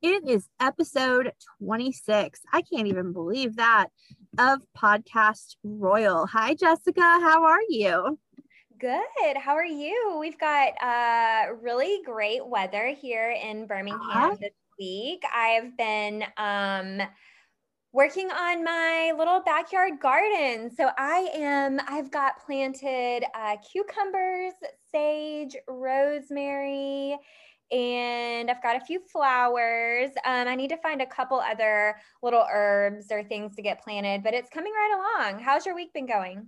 It is episode 26. I can't even believe that of Podcast Royal. Hi, Jessica. How are you? Good. How are you? We've got uh, really great weather here in Birmingham uh-huh. this week. I've been um, working on my little backyard garden. So I am, I've got planted uh, cucumbers, sage, rosemary, and I've got a few flowers. Um, I need to find a couple other little herbs or things to get planted, but it's coming right along. How's your week been going?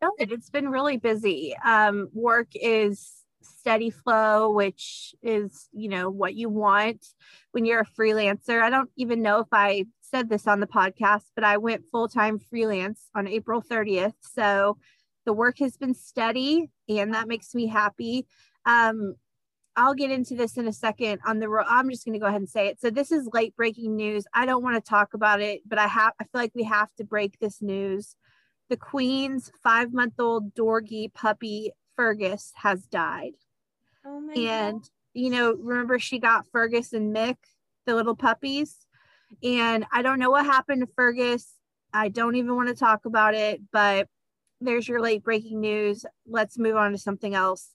Good. It's been really busy. Um, work is steady flow, which is, you know, what you want when you're a freelancer. I don't even know if I said this on the podcast, but I went full time freelance on April 30th. So the work has been steady and that makes me happy. Um, I'll get into this in a second on the road. I'm just going to go ahead and say it. So this is late breaking news. I don't want to talk about it, but I have I feel like we have to break this news. The Queen's 5-month-old Dorgi puppy Fergus has died. Oh my and God. you know, remember she got Fergus and Mick, the little puppies? And I don't know what happened to Fergus. I don't even want to talk about it, but there's your late breaking news. Let's move on to something else.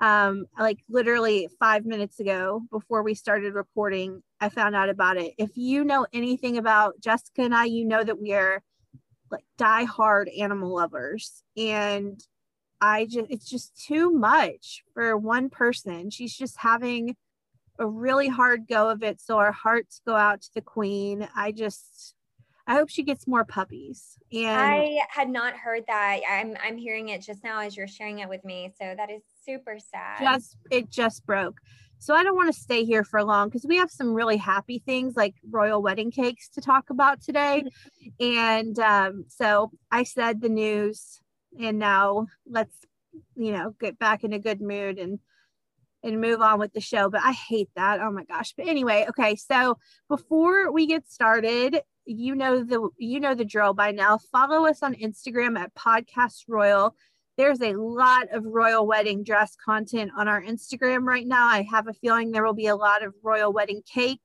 Um, like literally five minutes ago, before we started recording, I found out about it. If you know anything about Jessica and I, you know that we are like die hard animal lovers. And I just, it's just too much for one person. She's just having a really hard go of it. So our hearts go out to the queen. I just, I hope she gets more puppies. And I had not heard that. I'm I'm hearing it just now as you're sharing it with me. So that is super sad. Just it just broke. So I don't want to stay here for long because we have some really happy things like royal wedding cakes to talk about today. and um, so I said the news, and now let's you know get back in a good mood and and move on with the show. But I hate that. Oh my gosh. But anyway, okay. So before we get started, you know the you know the drill by now. Follow us on Instagram at Podcast Royal. There's a lot of royal wedding dress content on our Instagram right now. I have a feeling there will be a lot of royal wedding cake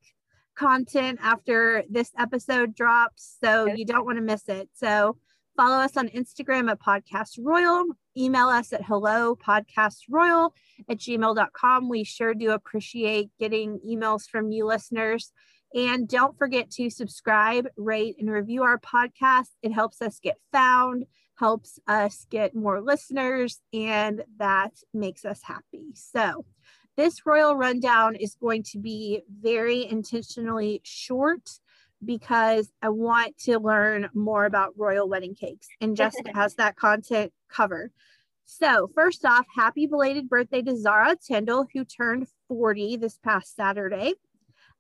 content after this episode drops. So you don't want to miss it. So follow us on Instagram at Podcast Royal. Email us at hello podcast royal at gmail.com. We sure do appreciate getting emails from you listeners. And don't forget to subscribe, rate, and review our podcast. It helps us get found, helps us get more listeners, and that makes us happy. So, this royal rundown is going to be very intentionally short because I want to learn more about royal wedding cakes, and Jessica has that content covered. So, first off, happy belated birthday to Zara Tindall, who turned 40 this past Saturday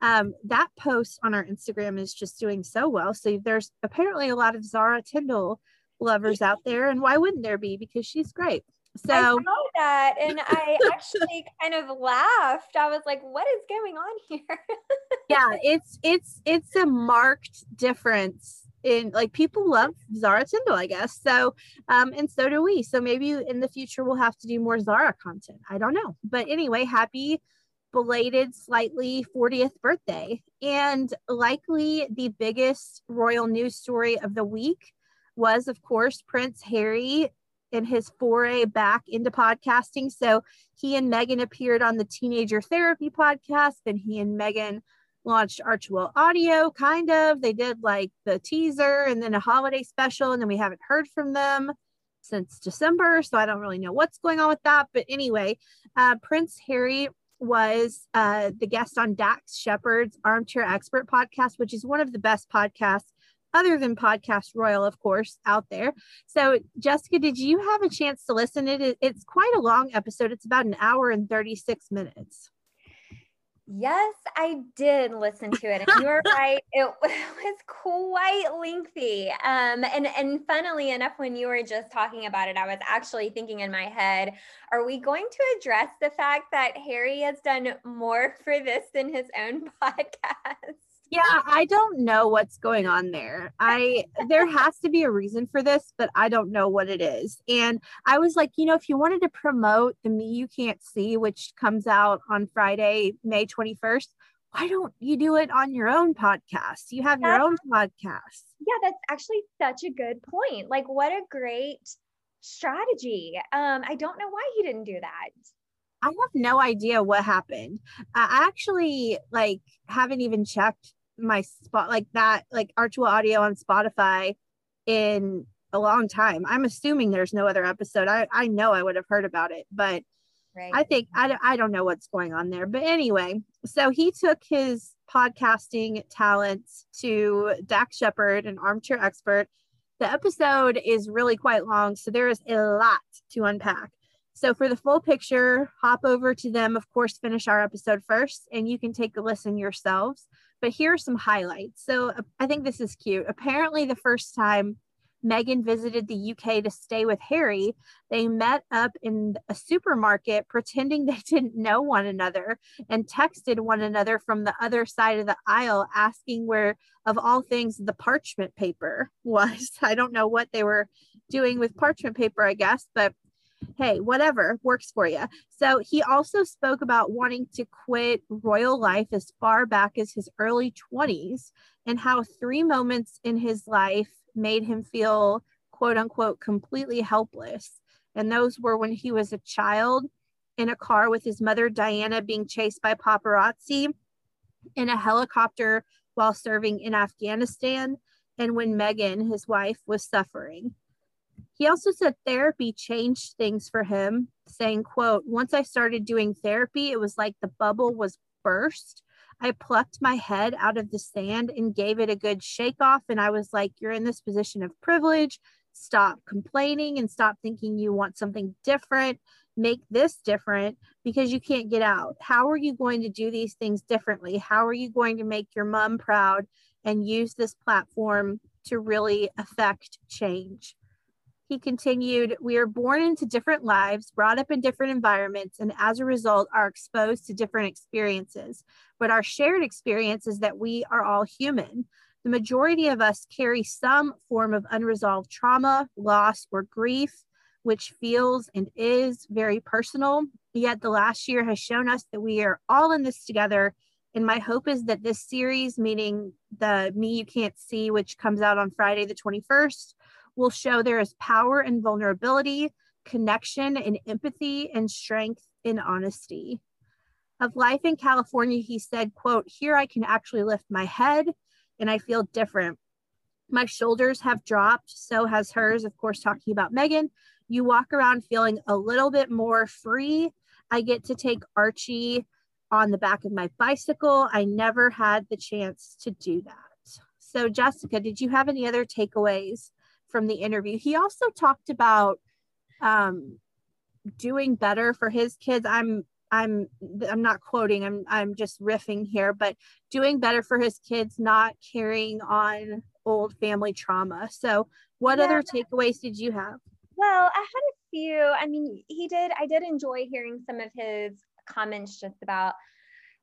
um, that post on our Instagram is just doing so well. So there's apparently a lot of Zara Tindall lovers out there, and why wouldn't there be? Because she's great. So I know that, and I actually kind of laughed. I was like, "What is going on here?" yeah, it's it's it's a marked difference in like people love Zara Tindall, I guess. So, um, and so do we. So maybe in the future we'll have to do more Zara content. I don't know, but anyway, happy belated slightly 40th birthday. And likely the biggest royal news story of the week was, of course, Prince Harry in his foray back into podcasting. So he and Meghan appeared on the Teenager Therapy podcast, and he and Meghan launched Archewell Audio, kind of. They did like the teaser and then a holiday special, and then we haven't heard from them since December. So I don't really know what's going on with that. But anyway, uh, Prince Harry was uh, the guest on Dax Shepard's Armchair Expert podcast, which is one of the best podcasts other than podcast royal of course out there so jessica did you have a chance to listen it it's quite a long episode it's about an hour and 36 minutes Yes, I did listen to it. And you're right. It was quite lengthy. Um, and, and funnily enough, when you were just talking about it, I was actually thinking in my head, are we going to address the fact that Harry has done more for this than his own podcast? Yeah i don't know what's going on there. I there has to be a reason for this but i don't know what it is. And i was like you know if you wanted to promote the me you can't see which comes out on friday may 21st why don't you do it on your own podcast? You have your own podcast. Yeah that's actually such a good point. Like what a great strategy. Um i don't know why he didn't do that. I have no idea what happened. I actually like haven't even checked my spot like that, like Archewell Audio on Spotify in a long time. I'm assuming there's no other episode. I, I know I would have heard about it, but right. I think I, I don't know what's going on there. But anyway, so he took his podcasting talents to Dax Shepard, an armchair expert. The episode is really quite long, so there is a lot to unpack. So, for the full picture, hop over to them, of course, finish our episode first, and you can take a listen yourselves but here are some highlights. So uh, I think this is cute. Apparently, the first time Meghan visited the UK to stay with Harry, they met up in a supermarket pretending they didn't know one another and texted one another from the other side of the aisle asking where, of all things, the parchment paper was. I don't know what they were doing with parchment paper, I guess, but hey, whatever works for you. So he also spoke about wanting to quit royal life as far back as his early 20s and how three moments in his life made him feel quote unquote completely helpless. And those were when he was a child in a car with his mother, Diana, being chased by paparazzi in a helicopter while serving in Afghanistan, and when Meghan, his wife, was suffering. He also said therapy changed things for him, saying, quote, once I started doing therapy, it was like the bubble was burst. I plucked my head out of the sand and gave it a good shake off. And I was like, you're in this position of privilege. Stop complaining and stop thinking you want something different. Make this different because you can't get out. How are you going to do these things differently? How are you going to make your mom proud and use this platform to really affect change? He continued, We are born into different lives, brought up in different environments, and as a result are exposed to different experiences. But our shared experience is that we are all human. The majority of us carry some form of unresolved trauma, loss, or grief, which feels and is very personal. Yet the last year has shown us that we are all in this together. And my hope is that this series, meaning the Me You Can't See, which comes out on Friday the 21st, will show there is power and vulnerability, connection and empathy, and strength in honesty. Of life in California, he said, quote, here I can actually lift my head and I feel different. My shoulders have dropped, so has hers, of course, talking about Meghan. You walk around feeling a little bit more free. I get to take Archie on the back of my bicycle. I never had the chance to do that. So, Jessica, did you have any other takeaways from the interview. He also talked about um, doing better for his kids. I'm I'm I'm not quoting. I'm I'm just riffing here, but doing better for his kids, not carrying on old family trauma. So, what yeah. other takeaways did you have? Well, I had a few. I mean, he did. I did enjoy hearing some of his comments just about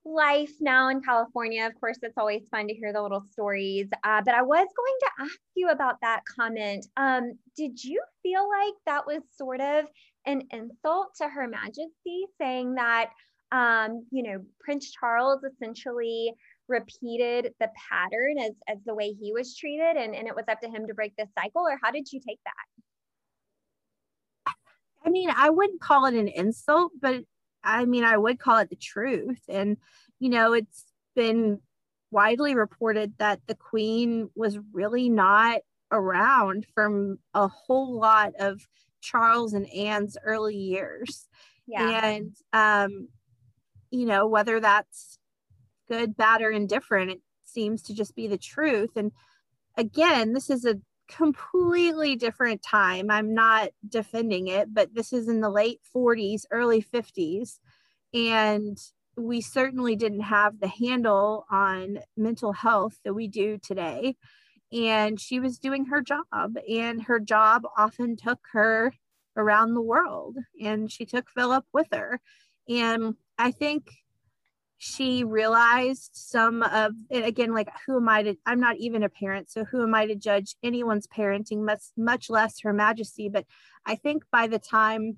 life now in California. Of course, it's always fun to hear the little stories. Uh, but I was going to ask you about that comment. Um, did you feel like that was sort of an insult to Her Majesty, saying that, um, you know, Prince Charles essentially repeated the pattern as, as the way he was treated and, and it was up to him to break this cycle? Or how did you take that? I mean, I wouldn't call it an insult, but I mean, I would call it the truth. And, you know, it's been widely reported that the queen was really not around from a whole lot of Charles and Anne's early years. Yeah. And, um, you know, whether that's good, bad, or indifferent, it seems to just be the truth. And again, this is a completely different time. I'm not defending it, but this is in the late 40s, early 50s. And we certainly didn't have the handle on mental health that we do today. And she was doing her job, and her job often took her around the world. And she took Philip with her. And I think she realized some of it again like who am i to i'm not even a parent so who am i to judge anyone's parenting much much less her majesty but i think by the time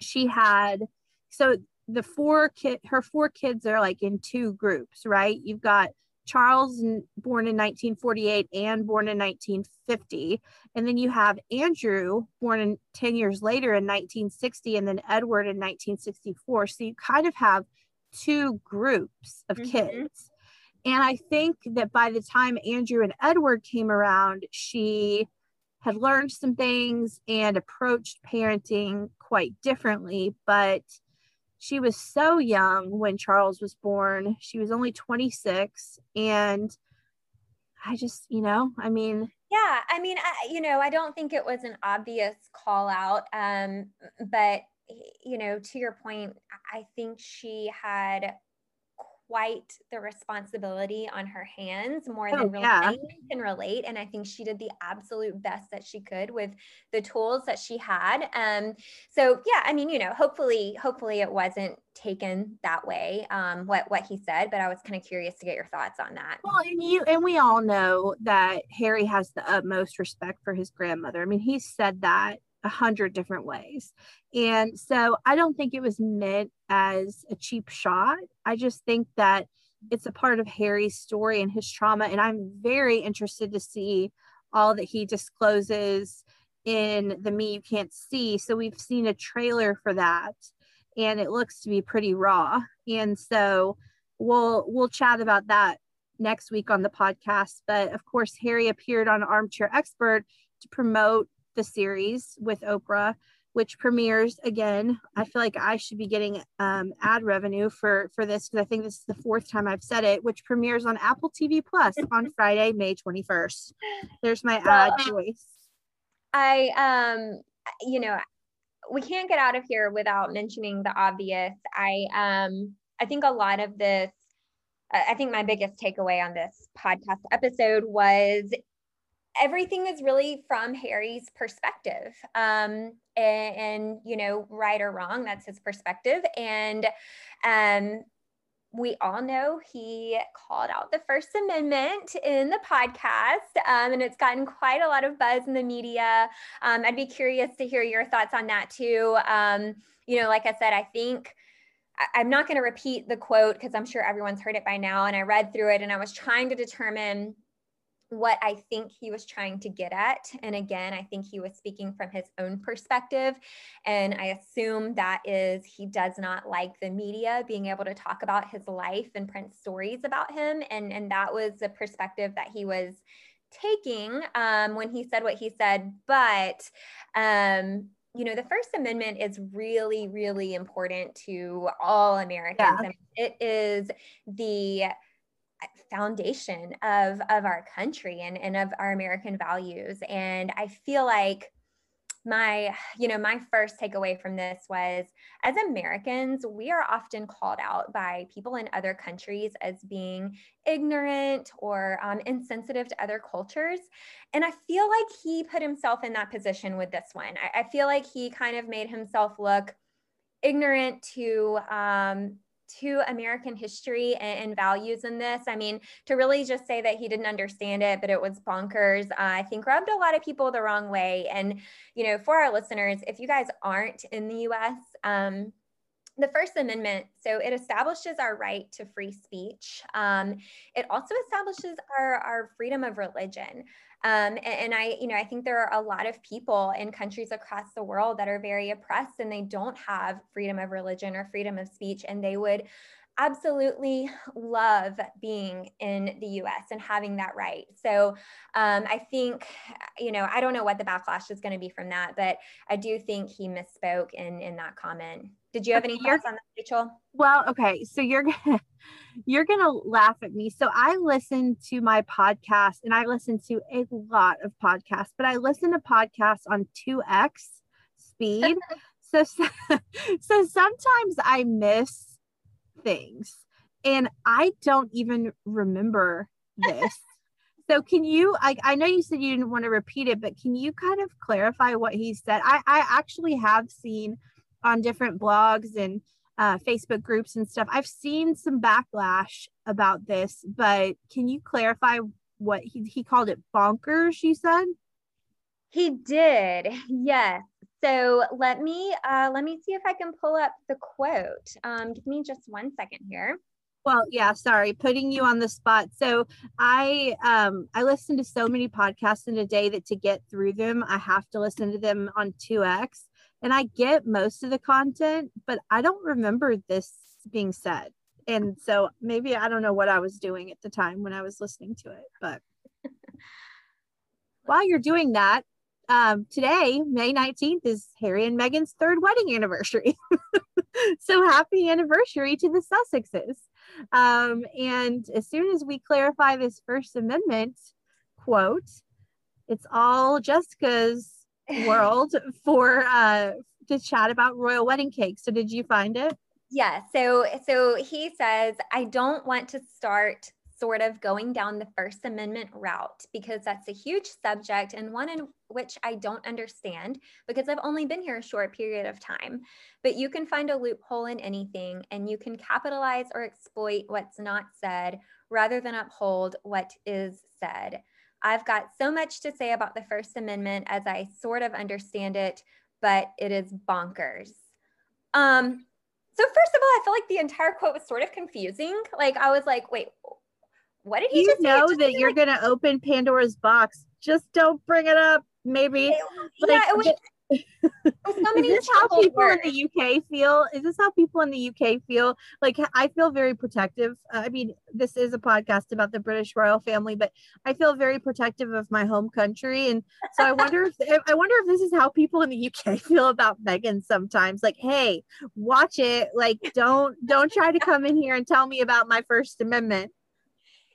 she had so the four kid her four kids are like in two groups right? You've got charles born in 1948 and born in 1950 and then you have andrew born in 10 years later in 1960 and then edward in 1964 so you kind of have two groups of mm-hmm. kids. And I think that by the time Andrew and Edward came around, she had learned some things and approached parenting quite differently. But she was so young when Charles was born. She was only 26. And I just, you know, I mean, yeah, I mean, I, you know, I don't think it was an obvious call out, um, but you know, to your point, I think she had quite the responsibility on her hands more than oh, really yeah. can relate. And I think she did the absolute best that she could with the tools that she had. Um, so yeah, I mean, you know, hopefully, hopefully it wasn't taken that way, um, what, what he said, but I was kind of curious to get your thoughts on that. Well, and you, and we all know that Harry has the utmost respect for his grandmother. I mean, he said that a hundred different ways. And so I don't think it was meant as a cheap shot. I just think that it's a part of Harry's story and his trauma. And I'm very interested to see all that he discloses in the Me You Can't See. So we've seen a trailer for that and it looks to be pretty raw. And so we'll we'll chat about that next week on the podcast. But of course, Harry appeared on Armchair Expert to promote the series with Oprah, which premieres again. I feel like I should be getting um, ad revenue for for this because I think this is the fourth time I've said it, which premieres on Apple TV Plus on Friday, May 21st. There's my ad choice. I um you know we can't get out of here without mentioning the obvious. I um I think a lot of this I think my biggest takeaway on this podcast episode was everything is really from Harry's perspective. Um, and, and, you know, right or wrong, that's his perspective. And um, we all know he called out the First Amendment in the podcast, um, and it's gotten quite a lot of buzz in the media. Um, I'd be curious to hear your thoughts on that too. Um, you know, like I said, I think. I'm not going to repeat the quote because I'm sure everyone's heard it by now. And I read through it and I was trying to determine what I think he was trying to get at. And again, I think he was speaking from his own perspective. And I assume that is he does not like the media being able to talk about his life and print stories about him. And, and that was the perspective that he was taking um, when he said what he said. But, um, you know, the First Amendment is really, really important to all Americans. Yeah. I mean, it is the foundation of of our country and and of our American values. And I feel like my you know my first takeaway from this was as americans we are often called out by people in other countries as being ignorant or um, insensitive to other cultures and i feel like he put himself in that position with this one i, I feel like he kind of made himself look ignorant to um, to American history and, and, values in this. I mean, to really just say that he didn't understand it, but it was bonkers, uh, I think rubbed a lot of people the wrong way. And, you know, for our listeners, if you guys aren't in the US, um, the First Amendment, so it establishes our right to free speech. Um, it also establishes our, our freedom of religion. Um, and, and I, you know, I think there are a lot of people in countries across the world that are very oppressed and they don't have freedom of religion or freedom of speech, and they would absolutely love being in the US and having that right. So um, I think, you know, I don't know what the backlash is going to be from that, but I do think he misspoke in, in that comment. Did you have any thoughts on that, Rachel? Well, okay. So you're gonna you're gonna laugh at me. So I listen to my podcast and I listen to a lot of podcasts, but I listen to podcasts on 2x speed. so, so so sometimes I miss things and I don't even remember this. so can you I, I know you said you didn't want to repeat it, but can you kind of clarify what he said? I, I actually have seen on different blogs and uh, Facebook groups and stuff. I've seen some backlash about this, but can you clarify what he, he called it bonkers, you said? He did. Yes. So let me uh, let me see if I can pull up the quote. Um, give me just one second here. Well, yeah, sorry, putting you on the spot. So I um I listen to so many podcasts in a day that to get through them, I have to listen to them on 2x. And I get most of the content, but I don't remember this being said. And so maybe I don't know what I was doing at the time when I was listening to it, but while you're doing that, um, today, May 19th, is Harry and Meghan's third wedding anniversary. so happy anniversary to the Sussexes. Um, and as soon as we clarify this First Amendment quote, it's all Jessica's world for uh, to chat about royal wedding cake. So did you find it? Yeah. So so he says, I don't want to start sort of going down the First Amendment route because that's a huge subject and one in which I don't understand because I've only been here a short period of time. But you can find a loophole in anything and you can capitalize or exploit what's not said rather than uphold what is said. I've got so much to say about the First Amendment as I sort of understand it, but it is bonkers. Um, so first of all, I feel like the entire quote was sort of confusing. Like I was like, wait, what did he you know that you're gonna open Pandora's box? Just don't bring it up. Maybe. It, like, yeah, it was. So is this how people words. in the UK feel? Is this how people in the UK feel? Like I feel very protective. Uh, I mean, this is a podcast about the British royal family, but I feel very protective of my home country, and so I wonder if I wonder if this is how people in the UK feel about Meghan sometimes. Like, hey, watch it. Like, don't don't try to come in here and tell me about my First Amendment.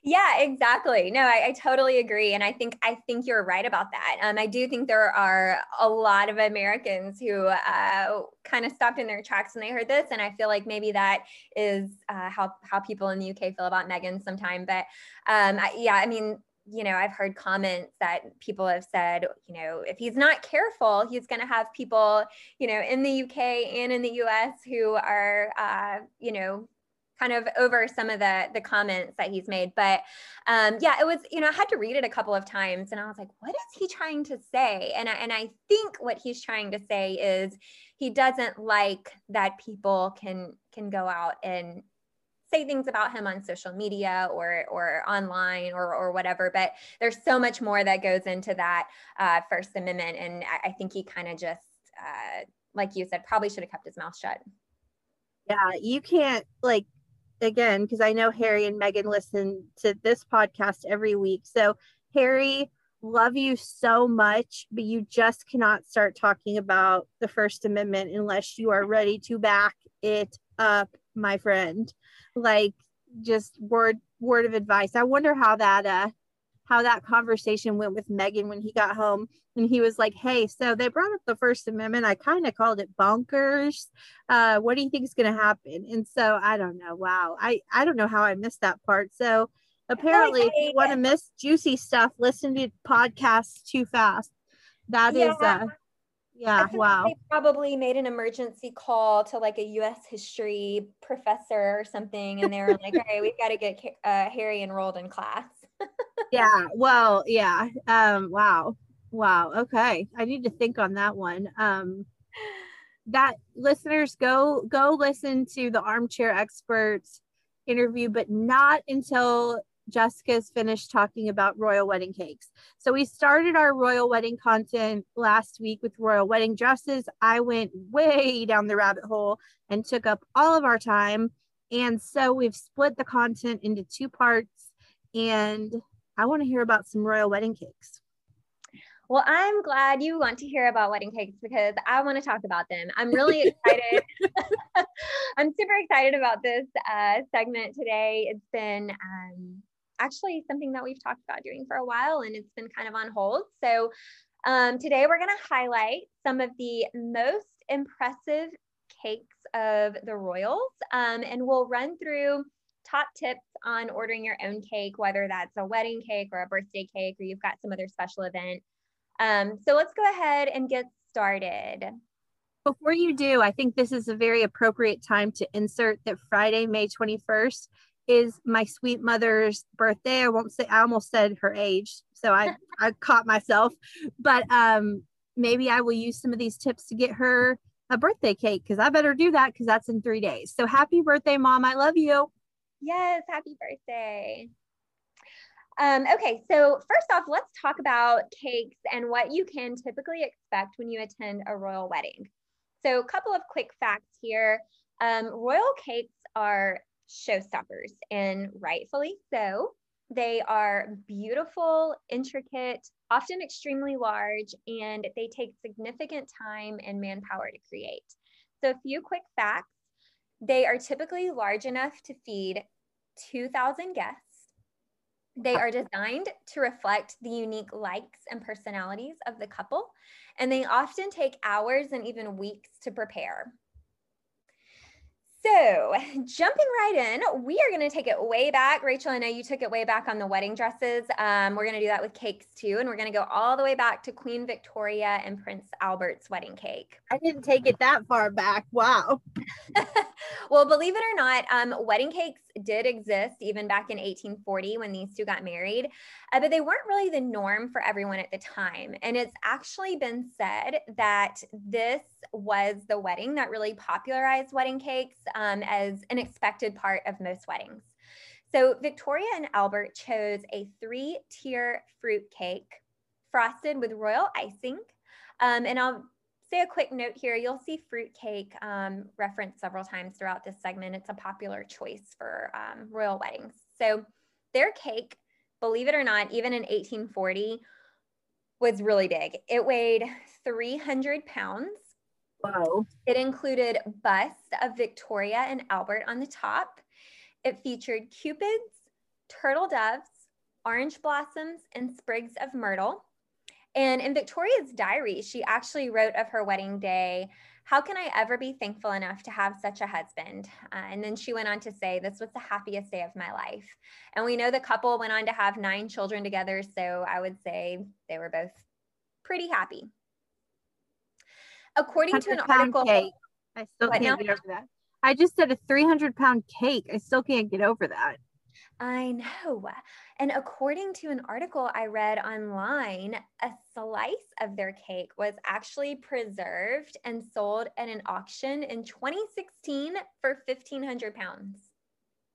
Yeah, exactly. No, I, I, totally agree, and I think I think you're right about that. Um, I do think there are a lot of Americans who uh, kind of stopped in their tracks when they heard this, and I feel like maybe that is uh, how how people in the UK feel about Meghan sometime. But um, I, yeah, I mean, you know, I've heard comments that people have said, you know, if he's not careful, he's going to have people, you know, in the UK and in the US who are, uh, you know, kind of over some of the the comments that he's made but um yeah it was you know i had to read it a couple of times and i was like what is he trying to say? And I, and i think what he's trying to say is he doesn't like that people can can go out and say things about him on social media or or online or or whatever but there's so much more that goes into that uh, first amendment and i, I think he kind of just uh, like you said probably should have kept his mouth shut. Yeah you can't like again because I know Harry and Meghan listen to this podcast every week. So, Harry, love you so much, but you just cannot start talking about the First Amendment unless you are ready to back it up, my friend. Like, just word word of advice. I wonder how that uh how that conversation went with Meghan when he got home and he was like, Hey, so they brought up the First Amendment. I kind of called it bonkers. Uh, what do you think is going to happen? And so I don't know. Wow. I, I don't know how I missed that part. So apparently, if you want to miss juicy stuff, listen to podcasts too fast. That yeah. is, uh, yeah, wow. They probably made an emergency call to like a US history professor or something. And they were like, all right, we've got to get uh, Harry enrolled in class yeah. Well, yeah. Um, wow. Wow. Okay. I need to think on that one. Um, that listeners go go listen to the armchair experts interview, but not until Jessica's finished talking about royal wedding cakes. So we started our royal wedding content last week with royal wedding dresses. I went way down the rabbit hole and took up all of our time. And so we've split the content into two parts. And I want to hear about some royal wedding cakes. Well, I'm glad you want to hear about wedding cakes because I want to talk about them. I'm really excited. I'm super excited about this uh, segment today. It's been um, actually something that we've talked about doing for a while and it's been kind of on hold. So um, today we're going to highlight some of the most impressive cakes of the Royals um, and we'll run through top tips on ordering your own cake, whether that's a wedding cake or a birthday cake or you've got some other special event. Um, so let's go ahead and get started. Before you do, I think this is a very appropriate time to insert that Friday, May 21st is my sweet mother's birthday. I won't say I almost said her age, so I I caught myself. But um maybe I will use some of these tips to get her a birthday cake because I better do that because that's in three days. So happy birthday, mom. I love you. Yes, happy birthday. Um, okay, so first off, let's talk about cakes and what you can typically expect when you attend a royal wedding. So, a couple of quick facts here. Um, royal cakes are showstoppers, and rightfully so. They are beautiful, intricate, often extremely large, and they take significant time and manpower to create. So, a few quick facts they are typically large enough to feed 2,000 guests. They are designed to reflect the unique likes and personalities of the couple, and they often take hours and even weeks to prepare. So, jumping right in, we are going to take it way back. Rachel, I know you took it way back on the wedding dresses. Um, we're going to do that with cakes too. And we're going to go all the way back to Queen Victoria and Prince Albert's wedding cake. I didn't take it that far back. Wow. well, believe it or not, um, wedding cakes did exist even back in 1840 when these two got married, uh, but they weren't really the norm for everyone at the time. And it's actually been said that this was the wedding that really popularized wedding cakes um, as an expected part of most weddings. So Victoria and Albert chose a three tier fruit cake frosted with royal icing. Um, and I'll say a quick note here. You'll see fruitcake um, referenced several times throughout this segment. It's a popular choice for um, royal weddings. So their cake, believe it or not, even in 1840, was really big. It weighed 300 pounds. Wow. It included busts of Victoria and Albert on the top. It featured cupids, turtle doves, orange blossoms, and sprigs of myrtle. And in Victoria's diary, she actually wrote of her wedding day, How can I ever be thankful enough to have such a husband? Uh, and then she went on to say, This was the happiest day of my life. And we know the couple went on to have nine children together. So I would say they were both pretty happy. According to an article, cake. I still can't now? get over that. I just said a 300 pound cake. I still can't get over that. I know. And according to an article I read online, a slice of their cake was actually preserved and sold at an auction in 2016 for 1,500 pounds.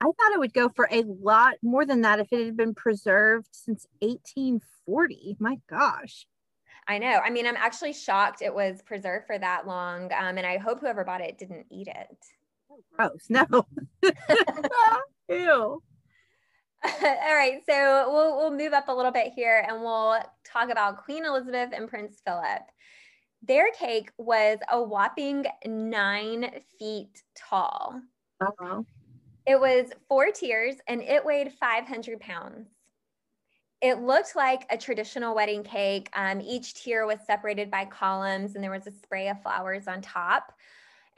I thought it would go for a lot more than that if it had been preserved since 1840. My gosh. I know. I mean, I'm actually shocked it was preserved for that long. Um, and I hope whoever bought it didn't eat it. Gross. No. Ew. All right, so we'll we'll move up a little bit here and we'll talk about Queen Elizabeth and Prince Philip. Their cake was a whopping nine feet tall. Uh-huh. It was four tiers and it weighed 500 pounds. It looked like a traditional wedding cake. Um, each tier was separated by columns and there was a spray of flowers on top.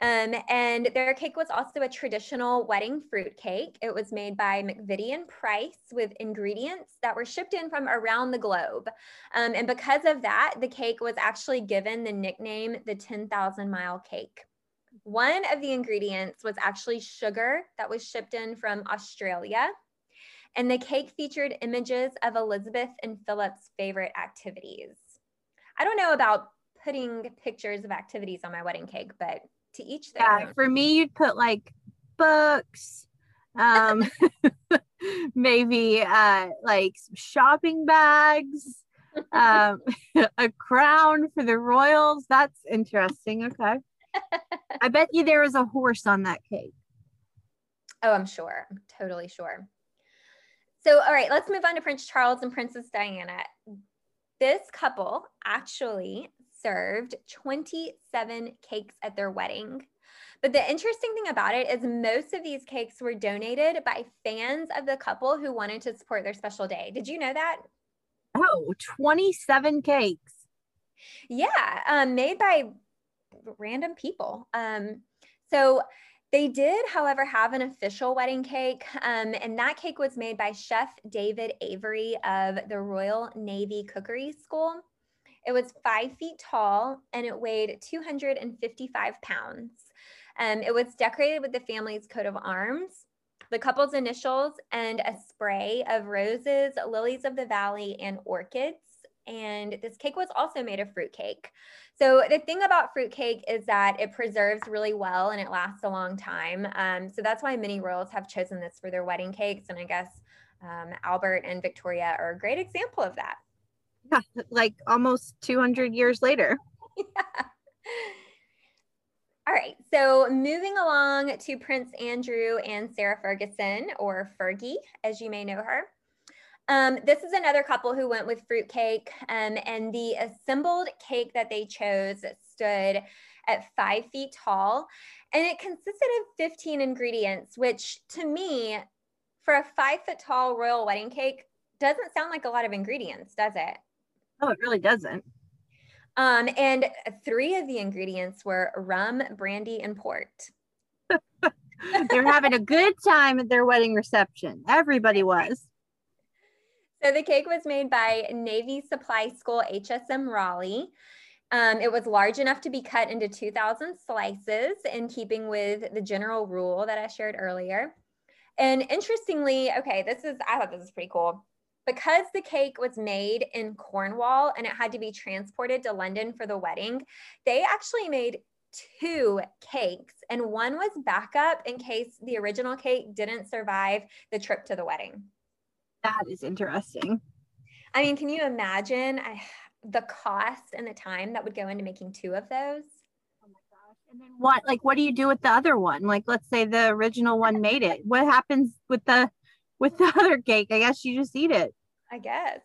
Um, and their cake was also a traditional wedding fruit cake. It was made by McVitie and Price with ingredients that were shipped in from around the globe. Um, and because of that, the cake was actually given the nickname the 10,000 mile cake. One of the ingredients was actually sugar that was shipped in from Australia. And the cake featured images of Elizabeth and Philip's favorite activities. I don't know about putting pictures of activities on my wedding cake, but to each their yeah. For me, you'd put like books, um, maybe uh, like shopping bags, um, a crown for the royals. That's interesting. Okay. I bet you there was a horse on that cake. Oh, I'm sure. I'm totally sure. So, all right, let's move on to Prince Charles and Princess Diana. This couple actually served 27 cakes at their wedding. But the interesting thing about it is most of these cakes were donated by fans of the couple who wanted to support their special day. Did you know that? Oh, 27 cakes. Yeah, um, made by random people. Um, so they did, however, have an official wedding cake, um, and that cake was made by Chef David Avery of the Royal Navy Cookery School. It was five feet tall and it weighed 255 pounds. Um, it was decorated with the family's coat of arms, the couple's initials, and a spray of roses, lilies of the valley, and orchids. And this cake was also made of fruit cake. So the thing about fruit cake is that it preserves really well and it lasts a long time. Um, so that's why many royals have chosen this for their wedding cakes. And I guess um, Albert and Victoria are a great example of that. Yeah, like almost 200 years later. yeah. All right, so moving along to Prince Andrew and Sarah Ferguson, or Fergie, as you may know her. Um, this is another couple who went with fruitcake, um, and the assembled cake that they chose stood at five feet tall, and it consisted of 15 ingredients, which to me, for a five foot tall royal wedding cake, doesn't sound like a lot of ingredients, does it? Oh, it really doesn't. Um, and three of the ingredients were rum, brandy, and port. They're having a good time at their wedding reception. Everybody was. So the cake was made by Navy Supply School HSM Raleigh. Um, it was large enough to be cut into 2,000 slices in keeping with the general rule that I shared earlier. And interestingly, okay, this is, I thought this was pretty cool because the cake was made in Cornwall and it had to be transported to London for the wedding, they actually made two cakes and one was backup in case the original cake didn't survive the trip to the wedding. That is interesting. I mean, can you imagine I, the cost and the time that would go into making two of those? Oh my gosh. And then what like what do you do with the other one? Like let's say the original one made it. What happens with the with the other cake. I guess you just eat it. I guess.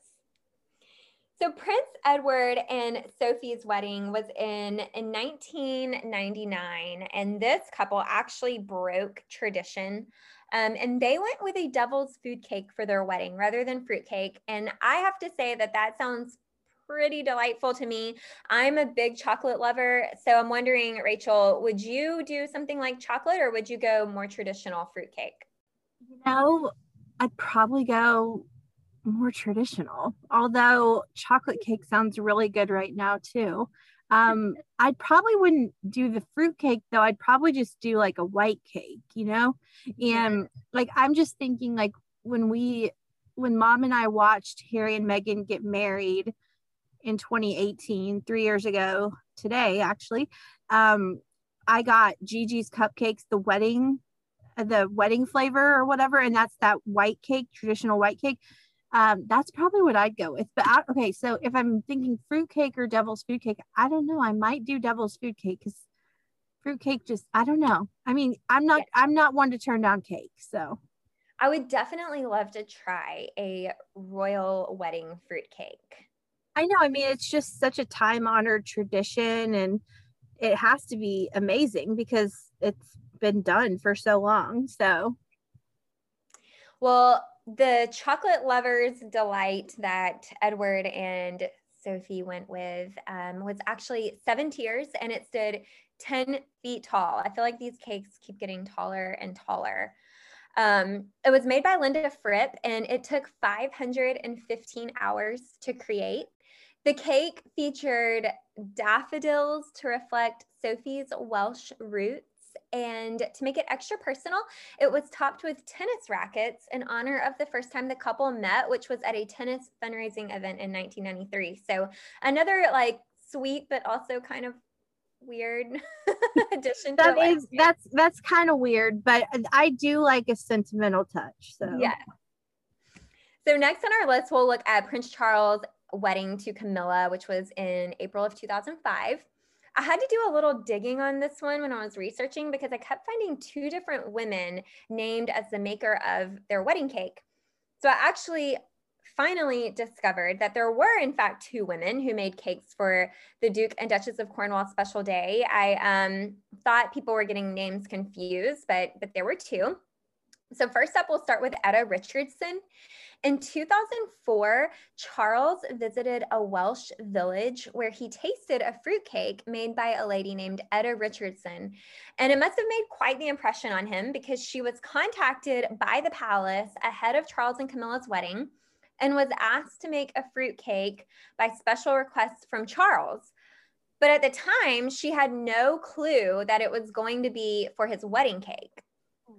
So Prince Edward and Sophie's wedding was in, in 1999, and this couple actually broke tradition. Um, and they went with a devil's food cake for their wedding rather than fruit cake. And I have to say that that sounds pretty delightful to me. I'm a big chocolate lover. So I'm wondering, Rachel, would you do something like chocolate or would you go more traditional fruit cake? You know, I'd probably go more traditional. Although chocolate cake sounds really good right now too. Um, I probably wouldn't do the fruit cake though. I'd probably just do like a white cake, you know? And like I'm just thinking like when we when mom and I watched Harry and Meghan get married in 2018, three years ago today, actually, um, I got Gigi's cupcakes, the wedding the wedding flavor or whatever, and that's that white cake, traditional white cake. Um, that's probably what I'd go with. But I, okay, so if I'm thinking fruit cake or devil's food cake, I don't know. I might do devil's food cake because fruit cake just I don't know. I mean, I'm not yeah. I'm not one to turn down cake, so. I would definitely love to try a royal wedding fruit cake. I know. I mean, it's just such a time honored tradition and it has to be amazing because it's been done for so long. So, well, the chocolate lovers delight that Edward and Sophie went with um, was actually seven tiers and it stood 10 feet tall. I feel like these cakes keep getting taller and taller. Um, it was made by Linda Fripp and it took 515 hours to create. The cake featured daffodils to reflect Sophie's Welsh roots and to make it extra personal, it was topped with tennis rackets in honor of the first time the couple met, which was at a tennis fundraising event in 1993. So another like sweet, but also kind of weird addition to that is that's that's kind of weird but i do like a sentimental touch so yeah So next on our list, we'll look at Prince Charles' wedding to Camilla, which was in April of 2005. I had to do a little digging on this one when I was researching because I kept finding two different women named as the maker of their wedding cake. So I actually finally discovered that there were, in fact, two women who made cakes for the Duke and Duchess of Cornwall special day. I um, thought people were getting names confused, but but there were two. So first up, we'll start with Etta Richardson. In 2004, Charles visited a Welsh village where he tasted a fruitcake made by a lady named Etta Richardson. And it must have made quite the impression on him because she was contacted by the palace ahead of Charles and Camilla's wedding and was asked to make a fruitcake by special request from Charles. But at the time, she had no clue that it was going to be for his wedding cake.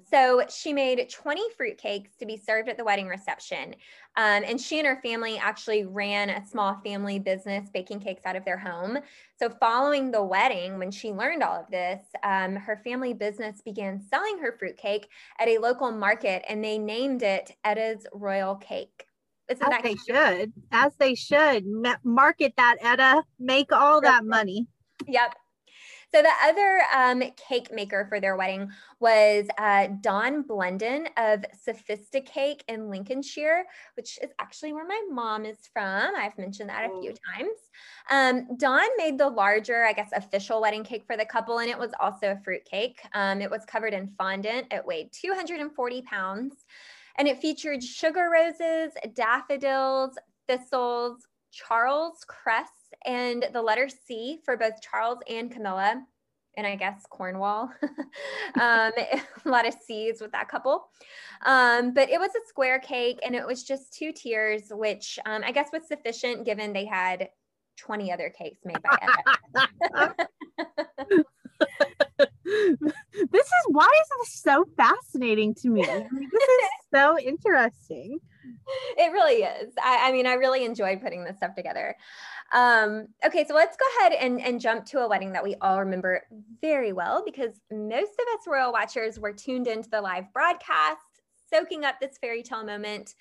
So she made 20 fruitcakes to be served at the wedding reception. Um, and she and her family actually ran a small family business baking cakes out of their home. So, following the wedding, when she learned all of this, um, her family business began selling her fruitcake at a local market and they named it Etta's Royal Cake. Isn't As that they should. As they should. Market that, Etta. Make all that money. Yep. So the other um, cake maker for their wedding was uh, Dawn Blunden of Sophisticake in Lincolnshire, which is actually where my mom is from. I've mentioned that a few oh. times. Um, Dawn made the larger, I guess, official wedding cake for the couple, and it was also a fruit cake. Um, it was covered in fondant. It weighed 240 pounds, and it featured sugar roses, daffodils, thistles, Charles cress and the letter C for both Charles and Camilla. And I guess Cornwall. um, a lot of C's with that couple. Um, but it was a square cake and it was just two tiers, which um, I guess was sufficient given they had 20 other cakes made by Etta. this is why is this so fascinating to me? this is so interesting. It really is. I, I, mean, I really enjoyed putting this stuff together. Um, okay, so let's go ahead and, and jump to a wedding that we all remember very well because most of us royal watchers were tuned into the live broadcast, soaking up this fairy tale moment.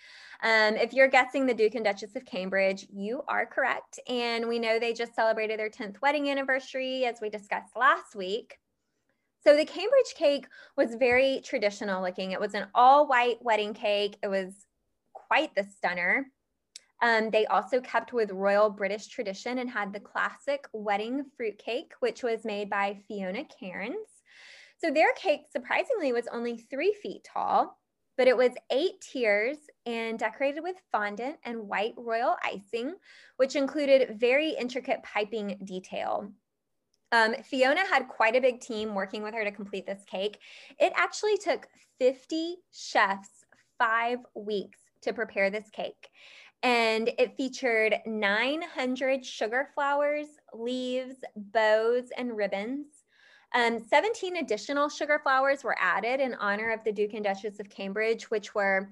Um, if you're guessing the Duke and Duchess of Cambridge, you are correct. And we know they just celebrated their 10th wedding anniversary, as we discussed last week. So the Cambridge cake was very traditional looking. It was an all white wedding cake. It was quite the stunner. Um, they also kept with royal British tradition and had the classic wedding fruit cake, which was made by Fiona Cairns. So their cake, surprisingly, was only three feet tall, but it was eight tiers and decorated with fondant and white royal icing, which included very intricate piping detail. Um, Fiona had quite a big team working with her to complete this cake. It actually took 50 chefs five weeks to prepare this cake. And it featured 900 sugar flowers, leaves, bows, and ribbons. Um, 17 additional sugar flowers were added in honor of the Duke and Duchess of Cambridge, which were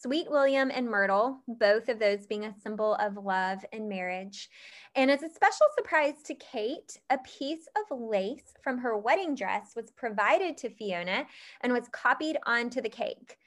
Sweet William and Myrtle, both of those being a symbol of love and marriage. And as a special surprise to Kate, a piece of lace from her wedding dress was provided to Fiona and was copied onto the cake.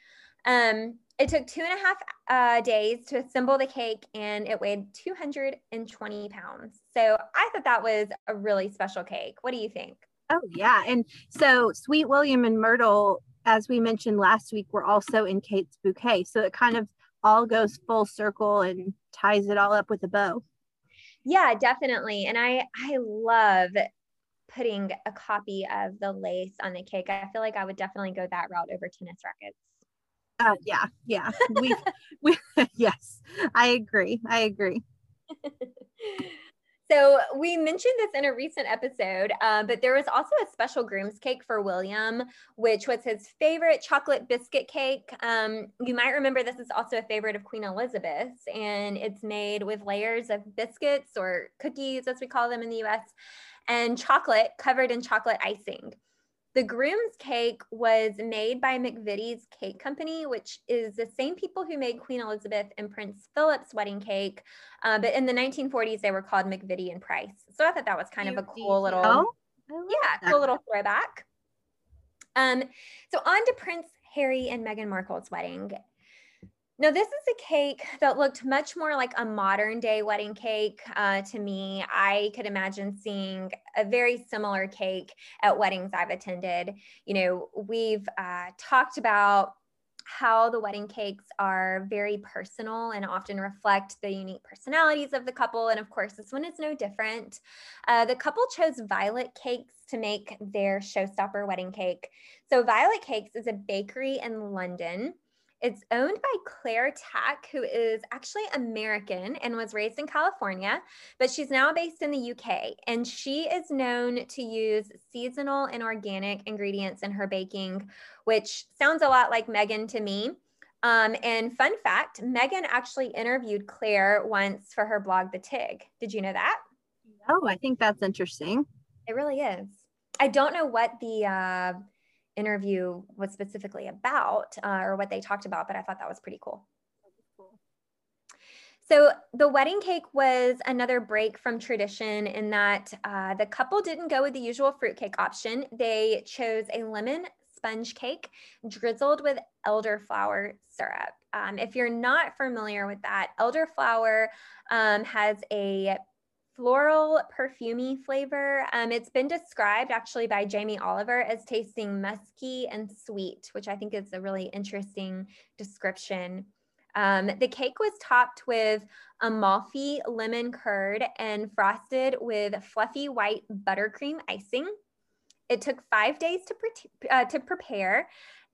Um, it took two and a half uh, days to assemble the cake and it weighed 220 pounds. So I thought that was a really special cake. What do you think? Oh, yeah. And so Sweet William and Myrtle as we mentioned last week, we're also in Kate's bouquet. So it kind of all goes full circle and ties it all up with a bow. Yeah, definitely. And I I love putting a copy of the lace on the cake. I feel like I would definitely go that route over tennis rackets. Uh, yeah, yeah. We, we, yes, I agree. I agree. So we mentioned this in a recent episode, uh, but there was also a special groom's cake for William, which was his favorite chocolate biscuit cake. Um, you might remember this is also a favorite of Queen Elizabeth's, and it's made with layers of biscuits or cookies, as we call them in the US, and chocolate covered in chocolate icing. The groom's cake was made by McVitie's Cake Company, which is the same people who made Queen Elizabeth and Prince Philip's wedding cake. Uh, but in the 1940s, they were called McVitie and Price. So I thought that was kind of a cool little, oh, yeah, that. cool little throwback. Um, so on to Prince Harry and Meghan Markle's wedding. No, this is a cake that looked much more like a modern day wedding cake uh, to me. I could imagine seeing a very similar cake at weddings I've attended. You know, we've uh, talked about how the wedding cakes are very personal and often reflect the unique personalities of the couple. And of course, this one is no different. Uh, the couple chose Violet Cakes to make their showstopper wedding cake. So, Violet Cakes is a bakery in London. It's owned by Claire Ptak, who is actually American and was raised in California, but she's now based in the UK. And she is known to use seasonal and organic ingredients in her baking, which sounds a lot like Meghan to me. Um, and fun fact Meghan actually interviewed Claire once for her blog, The Tig. Did you know that? Oh, I think that's interesting. It really is. I don't know what the uh, interview was specifically about uh, or what they talked about, but I thought that was pretty cool. So the wedding cake was another break from tradition in that uh, the couple didn't go with the usual fruitcake option. They chose a lemon sponge cake drizzled with elderflower syrup. Um, if you're not familiar with that, elderflower um, has a floral perfumy flavor. Um, it's been described actually by Jamie Oliver as tasting musky and sweet, which I think is a really interesting description. Um, the cake was topped with Amalfi lemon curd and frosted with fluffy white buttercream icing. It took five days to, pre- uh, to prepare,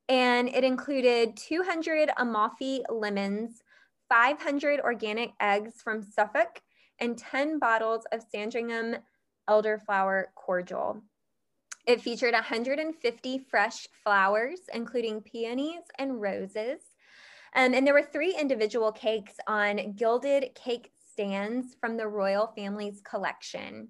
and it included 200 Amalfi lemons, 500 organic eggs from Suffolk, and 10 bottles of Sandringham elderflower cordial. It featured 150 fresh flowers, including peonies and roses. Um, and there were three individual cakes on gilded cake stands from the royal family's collection.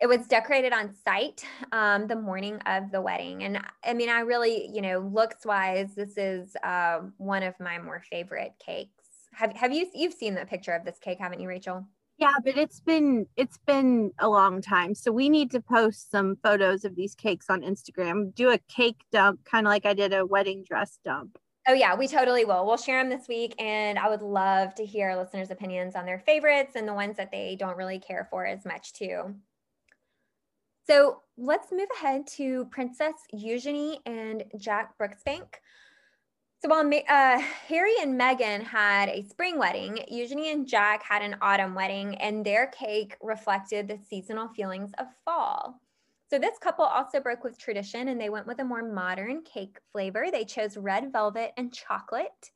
It was decorated on site um, the morning of the wedding. And I mean, I really, you know, looks wise, this is uh, one of my more favorite cakes. Have, have you, you've seen the picture of this cake, haven't you, Rachel? Yeah, but it's been it's been a long time. So we need to post some photos of these cakes on Instagram. Do a cake dump kind of like I did a wedding dress dump. Oh yeah, we totally will. We'll share them this week and I would love to hear listeners' opinions on their favorites and the ones that they don't really care for as much too. So let's move ahead to Princess Eugenie and Jack Brooksbank. So while uh, Harry and Meghan had a spring wedding, Eugenie and Jack had an autumn wedding, and their cake reflected the seasonal feelings of fall. So this couple also broke with tradition and they went with a more modern cake flavor. They chose red velvet and chocolate.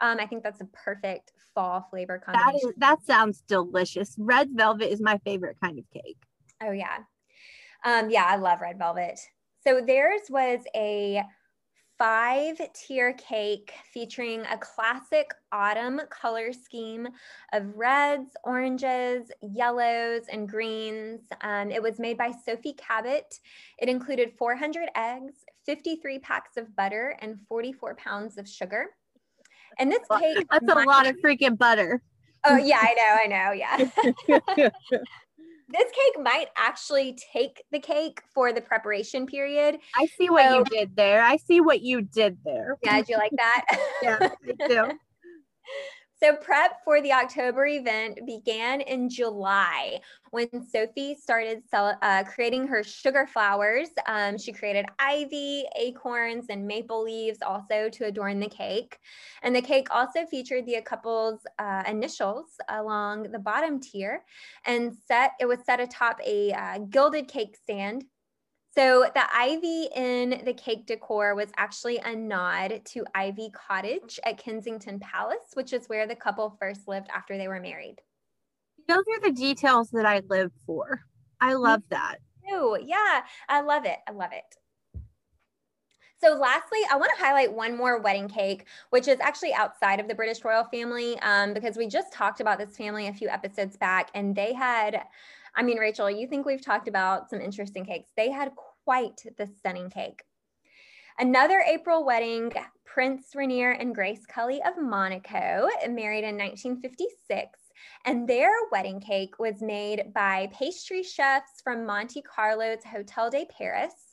Um, I think that's a perfect fall flavor combination. That, is, that sounds delicious. Red velvet is my favorite kind of cake. Oh yeah. Um, yeah, I love red velvet. So theirs was a five tier cake featuring a classic autumn color scheme of reds, oranges, yellows, and greens. Um, it was made by Sophie Cabot. It included 400 eggs, 53 packs of butter, and 44 pounds of sugar. And this cake. That's a lot of freaking butter. Oh, yeah, I know, I know, yeah. this cake might actually take the cake for the preparation period. I see what so, you did there. I see what you did there. Yeah, did you like that? yeah, I do. So, prep for the October event began in July when Sophie started sell, uh, creating her sugar flowers. Um, she created ivy, acorns, and maple leaves also to adorn the cake. And the cake also featured the couple's uh, initials along the bottom tier and set it was set atop a uh, gilded cake stand so the ivy in the cake decor was actually a nod to Ivy Cottage at Kensington Palace, which is where the couple first lived after they were married. Those are the details that I live for. I love that. Oh, yeah, I love it. I love it. So lastly, I want to highlight one more wedding cake, which is actually outside of the British royal family, um, because we just talked about this family a few episodes back, and they had I mean, Rachel, you think we've talked about some interesting cakes. They had quite the stunning cake. Another April wedding, Prince Rainier and Grace Kelly of Monaco, married in 1956. And their wedding cake was made by pastry chefs from Monte Carlo's Hotel de Paris.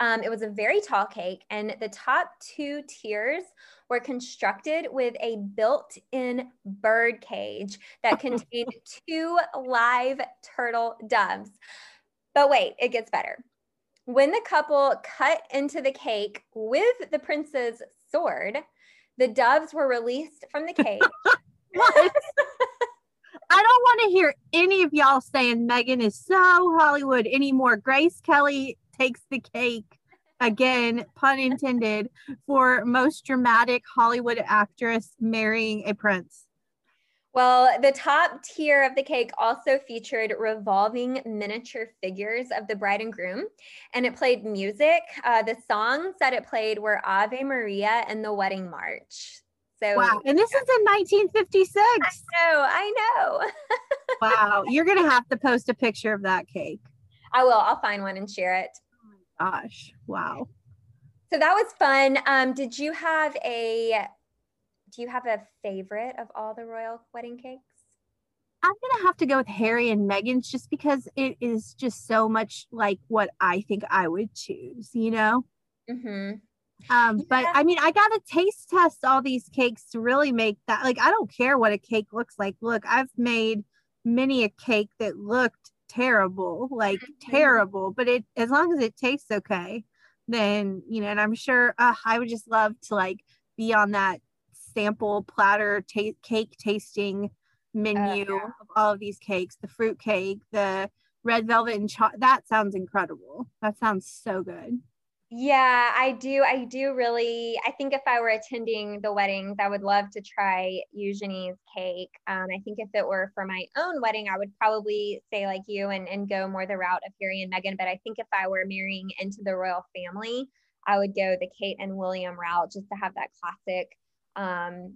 Um, it was a very tall cake, and the top two tiers were constructed with a built in bird cage that contained two live turtle doves. But wait, it gets better. When the couple cut into the cake with the prince's sword, the doves were released from the cage. what? I don't want to hear any of y'all saying Meghan is so Hollywood anymore. Grace Kelly takes the cake again, pun intended, for most dramatic Hollywood actress marrying a prince. Well, the top tier of the cake also featured revolving miniature figures of the bride and groom, and it played music. Uh, the songs that it played were Ave Maria and the Wedding March. So wow, and this yeah. is in 1956. I know, I know. wow, you're gonna have to post a picture of that cake. I will. I'll find one and share it. Gosh! Wow. So that was fun. Um, did you have a do you have a favorite of all the royal wedding cakes? I'm gonna have to go with Harry and Meghan's just because it is just so much like what I think I would choose, you know. Mm-hmm. Um, yeah. but I mean, I gotta taste test all these cakes to really make that. Like, I don't care what a cake looks like. Look, I've made many a cake that looked terrible, like mm-hmm. terrible, but it as long as it tastes okay, then you know. And I'm sure uh, I would just love to like be on that sample platter ta- cake tasting menu uh, yeah. of all of these cakes the fruit cake the red velvet and cho- that sounds incredible that sounds so good yeah i do i do really i think if i were attending the weddings i would love to try eugenie's cake um, i think if it were for my own wedding i would probably say like you and, and go more the route of harry and meghan but i think if i were marrying into the royal family i would go the kate and william route just to have that classic um,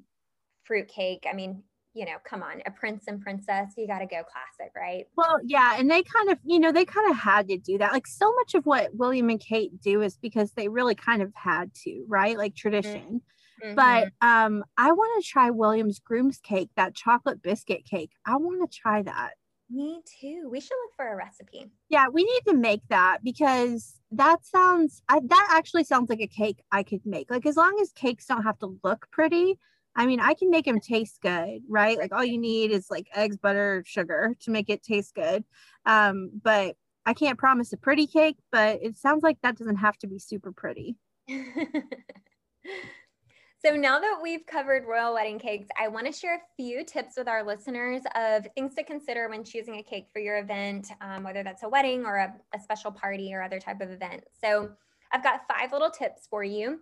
fruitcake. I mean, you know, come on, a prince and princess, you got to go classic, right? Well, yeah. And they kind of, you know, they kind of had to do that. Like so much of what William and Kate do is because they really kind of had to, right? Like tradition. Mm-hmm. But um, I want to try William's groom's cake, that chocolate biscuit cake. I want to try that. Me too. We should look for a recipe. Yeah, we need to make that because that sounds I, that actually sounds like a cake I could make. Like as long as cakes don't have to look pretty, I mean, I can make them taste good, right? Like all you need is like eggs, butter, sugar to make it taste good. Um, but I can't promise a pretty cake, but it sounds like that doesn't have to be super pretty. So now that we've covered royal wedding cakes, I want to share a few tips with our listeners of things to consider when choosing a cake for your event, um, whether that's a wedding or a, a special party or other type of event. So I've got five little tips for you.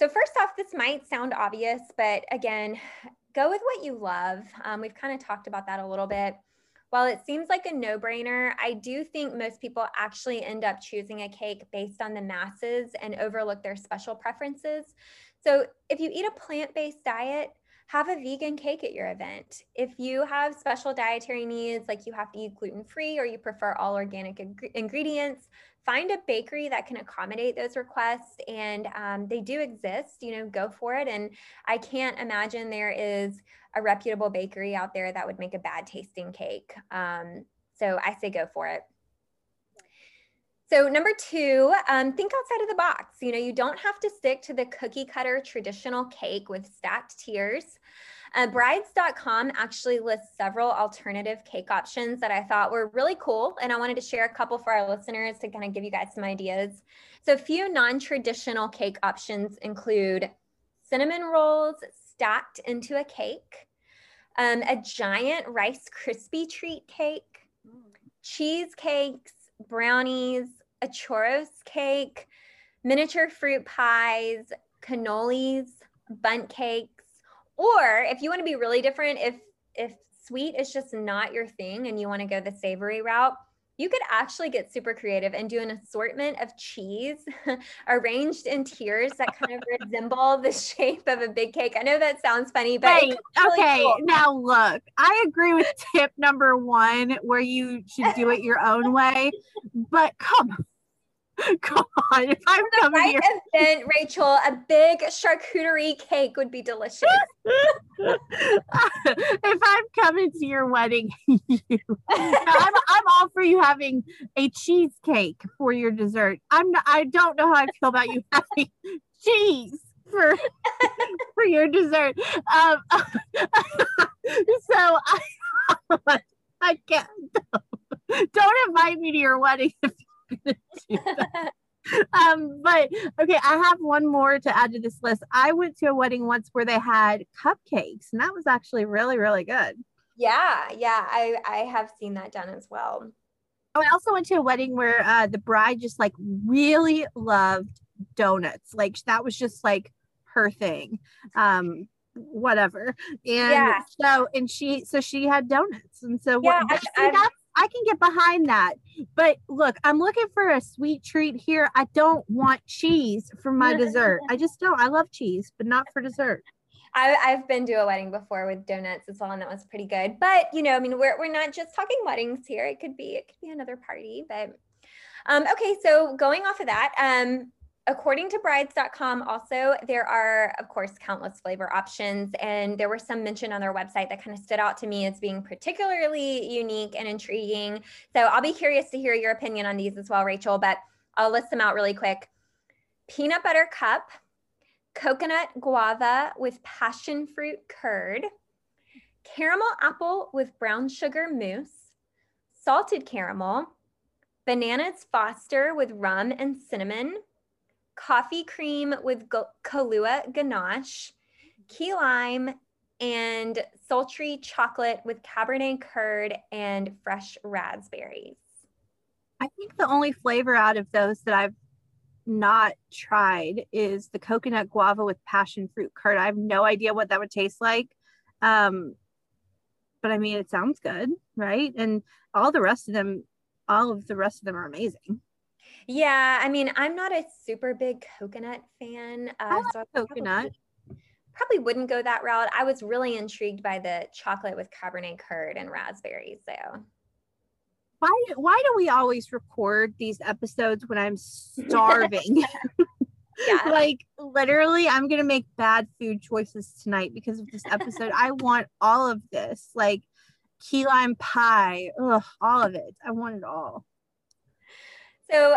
So first off, this might sound obvious, but again, go with what you love. Um, we've kind of talked about that a little bit. While it seems like a no brainer, I do think most people actually end up choosing a cake based on the masses and overlook their special preferences. So if you eat a plant based diet, have a vegan cake at your event. If you have special dietary needs, like you have to eat gluten free or you prefer all organic ing- ingredients, find a bakery that can accommodate those requests. And um, they do exist, you know, go for it. And I can't imagine there is a reputable bakery out there that would make a bad tasting cake. Um, so I say go for it. So number two, um, think outside of the box. You know, you don't have to stick to the cookie cutter traditional cake with stacked tiers. Uh, brides.com actually lists several alternative cake options that I thought were really cool. And I wanted to share a couple for our listeners to kind of give you guys some ideas. So a few non-traditional cake options include cinnamon rolls stacked into a cake, um, a giant Rice Krispie treat cake, cheesecakes, brownies, a churros cake, miniature fruit pies, cannolis, bundt cakes, or if you want to be really different, if if sweet is just not your thing and you want to go the savory route, you could actually get super creative and do an assortment of cheese arranged in tiers that kind of resemble the shape of a big cake. I know that sounds funny, but really okay. Cool. Now look, I agree with tip number one where you should do it your own way, but come Come on, if I'm the coming right here, event, Rachel, a big charcuterie cake would be delicious. if I'm coming to your wedding, you, I'm, I'm all for you having a cheesecake for your dessert. I'm not, I don't know how I feel about you having cheese for for your dessert. Um, so I I can't. Don't invite me to your wedding if you're gonna do that um, but okay, I have one more to add to this list. I went to a wedding once where they had cupcakes, and that was actually really, really good. Yeah, yeah, I I have seen that done as well. Oh, I also went to a wedding where uh, the bride just like really loved donuts. Like that was just like her thing. Um, whatever. And Yeah. so and she so she had donuts. And so Yeah, what, I've- see, that's I can get behind that. But look, I'm looking for a sweet treat here. I don't want cheese for my dessert. I just don't. I love cheese, but not for dessert. I, I've been to a wedding before with donuts as well, and that was pretty good. But you know, I mean, we're we're not just talking weddings here. It could be it could be another party. But um, okay, so going off of that, um, according to brides.com, also there are of course countless flavor options, and there were some mentioned on their website that kind of stood out to me as being particularly unique and intriguing. So I'll be curious to hear your opinion on these as well, Rachel. But I'll list them out really quick. Peanut butter cup coconut guava with passion fruit curd, caramel apple with brown sugar mousse, salted caramel, bananas foster with rum and cinnamon, coffee cream with go- Kahlua ganache, key lime, and sultry chocolate with cabernet curd and fresh raspberries. I think the only flavor out of those that I've not tried is the coconut guava with passion fruit curd. I have no idea what that would taste like. Um, but I mean, it sounds good, right? And all the rest of them, all of the rest of them are amazing. Yeah, I mean, I'm not a super big coconut fan. Uh, I like so coconut. Probably, probably wouldn't go that route. I was really intrigued by the chocolate with Cabernet curd and raspberries. So Why why do we always record these episodes when I'm starving? yeah, like literally I'm gonna make bad food choices tonight because of this episode. I want all of this, like key lime pie, ugh, all of it. I want it all. So,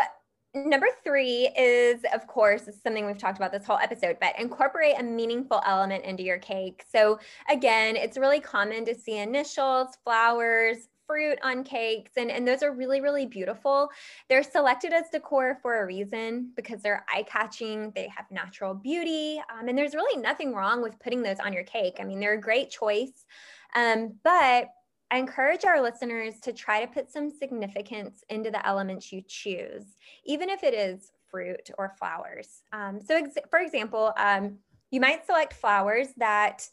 number three is, of course, is something we've talked about this whole episode, but incorporate a meaningful element into your cake. So, again, it's really common to see initials, flowers, fruit on cakes, and, and those are really, really beautiful. They're selected as decor for a reason because they're eye catching, they have natural beauty, um, and there's really nothing wrong with putting those on your cake. I mean, they're a great choice. Um, but I encourage our listeners to try to put some significance into the elements you choose, even if it is fruit or flowers. Um, so, ex- for example, um, you might select flowers that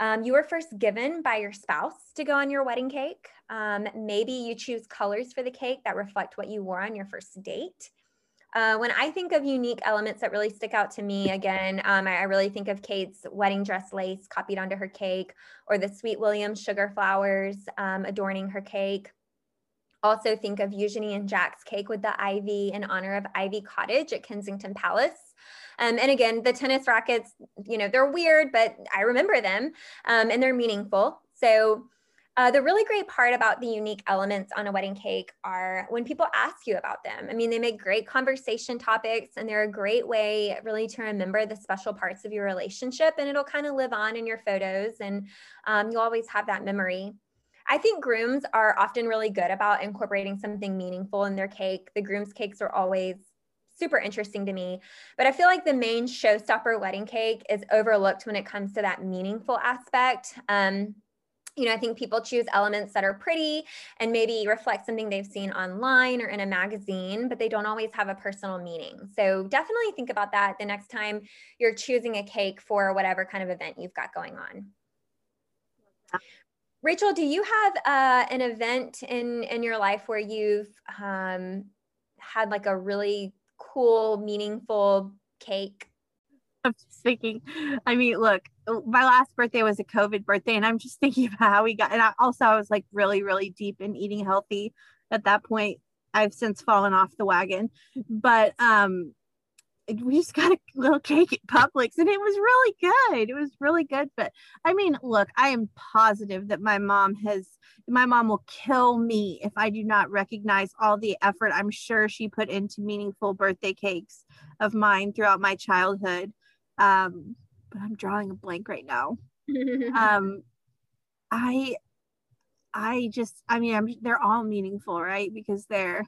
um, you were first given by your spouse to go on your wedding cake. Um, maybe you choose colors for the cake that reflect what you wore on your first date. Uh, when I think of unique elements that really stick out to me, again, um, I, really think of Kate's wedding dress lace copied onto her cake, or the Sweet Williams sugar flowers um, adorning her cake. Also, think of Eugenie and Jack's cake with the ivy in honor of Ivy Cottage at Kensington Palace. Um, and again, the tennis rackets, you know, they're weird, but I remember them um, and they're meaningful. So, uh, the really great part about the unique elements on a wedding cake are when people ask you about them. I mean, they make great conversation topics and they're a great way, really, to remember the special parts of your relationship. And it'll kind of live on in your photos and um, you'll always have that memory. I think grooms are often really good about incorporating something meaningful in their cake. The groom's cakes are always super interesting to me. But I feel like the main showstopper wedding cake is overlooked when it comes to that meaningful aspect. Um, you know, I think people choose elements that are pretty and maybe reflect something they've seen online or in a magazine, but they don't always have a personal meaning. So definitely think about that the next time you're choosing a cake for whatever kind of event you've got going on. Rachel, do you have uh, an event in in your life where you've um, had like a really cool, meaningful cake? I'm just thinking, I mean, look, my last birthday was a COVID birthday, and I'm just thinking about how we got, and I, also I was like really, really deep in eating healthy at that point. I've since fallen off the wagon. But um, we just got a little cake at Publix and it was really good. It was really good. But I mean, look, I am positive that my mom has, my mom will kill me if I do not recognize all the effort I'm sure she put into meaningful birthday cakes of mine throughout my childhood. Um, but I'm drawing a blank right now. um, I, I just, I mean, I'm, they're all meaningful, right? Because they're,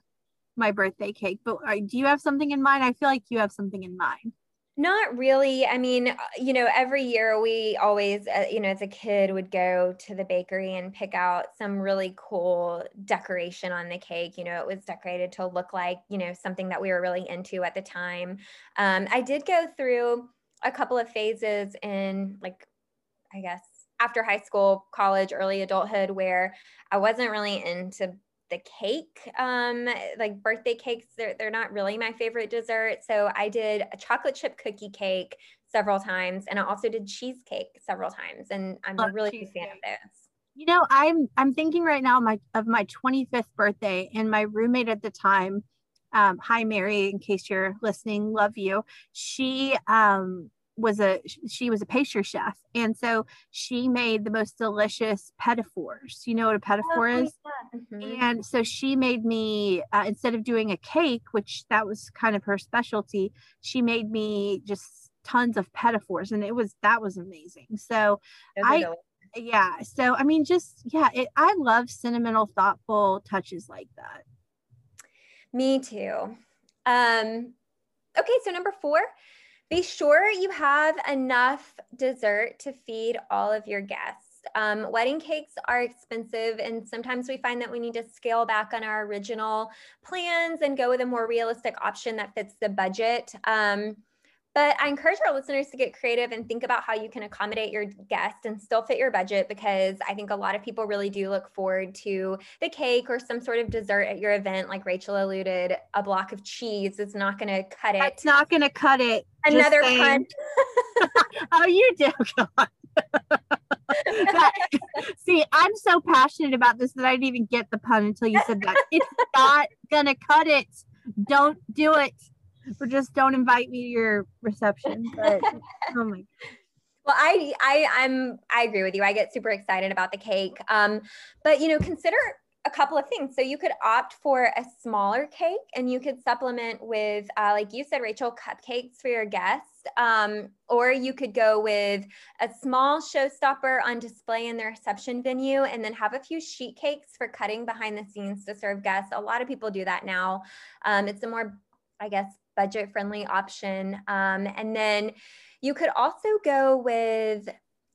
my birthday cake. But uh, do you have something in mind? I feel like you have something in mind. Not really. I mean, uh, you know, every year we always, uh, you know, as a kid would go to the bakery and pick out some really cool decoration on the cake. You know, it was decorated to look like, you know, something that we were really into at the time. Um, I did go through a couple of phases in, like, I guess, after high school, college, early adulthood, where I wasn't really into the cake um like birthday cakes. They're, they're not really my favorite dessert. So i did a chocolate chip cookie cake several times and i also did cheesecake several times and i'm Love a really big fan of those. You know i'm i'm thinking right now my of my 25th birthday and my roommate at the time um, hi mary in case you're listening love you. She um was a she was a pastry chef and so she made the most delicious fours you know what a four oh, is? mm-hmm. and so she made me uh, instead of doing a cake which that was kind of her specialty she made me just tons of fours and it was that was amazing. So i yeah so i mean just yeah it, i love sentimental thoughtful touches like that me too um okay so number four be sure you have enough dessert to feed all of your guests. Um, wedding cakes are expensive, and sometimes we find that we need to scale back on our original plans and go with a more realistic option that fits the budget. Um, but I encourage our listeners to get creative and think about how you can accommodate your guest and still fit your budget because I think a lot of people really do look forward to the cake or some sort of dessert at your event. Like Rachel alluded, a block of cheese is not going to cut it. It's not going to cut it. Another pun. oh, you do. that, see, I'm so passionate about this that I didn't even get the pun until you said that. It's not gonna cut it. Don't do it or just don't invite me to your reception. But oh my. Well, I I I'm I agree with you. I get super excited about the cake. Um, but you know, consider a couple of things. So you could opt for a smaller cake, and you could supplement with, uh, like you said, Rachel, cupcakes for your guests. Um, or you could go with a small showstopper on display in the reception venue, and then have a few sheet cakes for cutting behind the scenes to serve guests. A lot of people do that now. Um, it's a more, I guess, budget friendly option. Um, and then you could also go with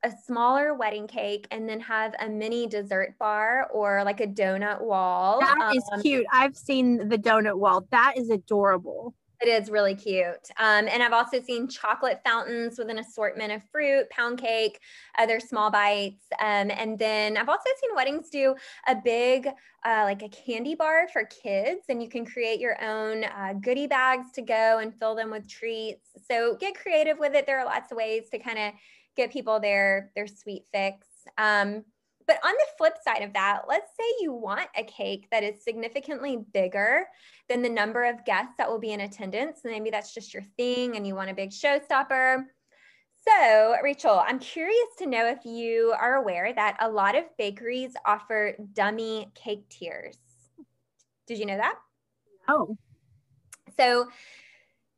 a smaller wedding cake and then have a mini dessert bar or like a donut wall. That um, is cute. I've seen the donut wall. That is adorable. It is really cute. Um, and I've also seen chocolate fountains with an assortment of fruit, pound cake, other small bites. Um, and then I've also seen weddings do a big, uh, like a candy bar for kids, and you can create your own uh, goodie bags to go and fill them with treats. So get creative with it. There are lots of ways to kind of get people their their sweet fix. Um, but on the flip side of that, let's say you want a cake that is significantly bigger than the number of guests that will be in attendance. Maybe that's just your thing and you want a big showstopper. So, Rachel, I'm curious to know if you are aware that a lot of bakeries offer dummy cake tiers. Did you know that? Oh. So,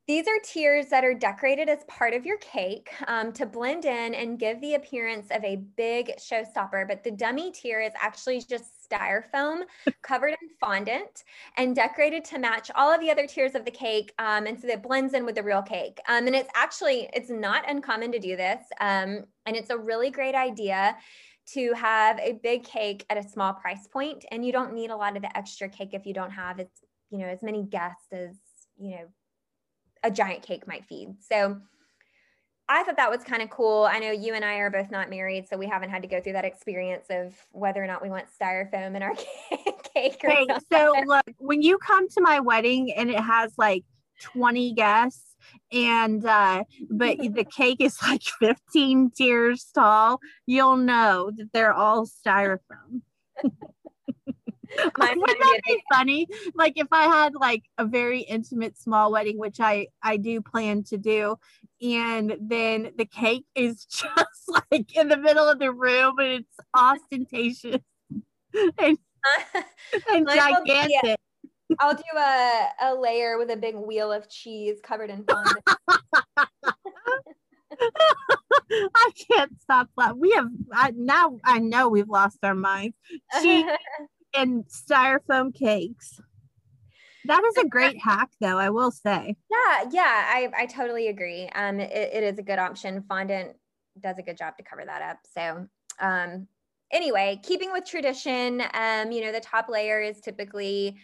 these are tiers that are decorated as part of your cake um, to blend in and give the appearance of a big showstopper. But the dummy tier is actually just styrofoam covered in fondant and decorated to match all of the other tiers of the cake. Um, and so that blends in with the real cake. Um, and it's actually, it's not uncommon to do this. Um, and it's a really great idea to have a big cake at a small price point and you don't need a lot of the extra cake if you don't have it's you know as many guests as you know a giant cake might feed. So I thought that was kind of cool. I know you and I are both not married, so we haven't had to go through that experience of whether or not we want styrofoam in our cake. Hey, so look, when you come to my wedding and it has like 20 guests, and uh but the cake is like 15 tiers tall, you'll know that they're all styrofoam. Wouldn't that be funny? Like if I had like a very intimate small wedding, which I I do plan to do, and then the cake is just like in the middle of the room and it's ostentatious and, and gigantic. I'll do a, a layer with a big wheel of cheese covered in fondant. I can't stop laughing. We have I, now. I know we've lost our minds. And styrofoam cakes. That is a great hack, though. I will say. Yeah, yeah, I I totally agree. Um, it, it is a good option. Fondant does a good job to cover that up. So, um, anyway, keeping with tradition, um, you know, the top layer is typically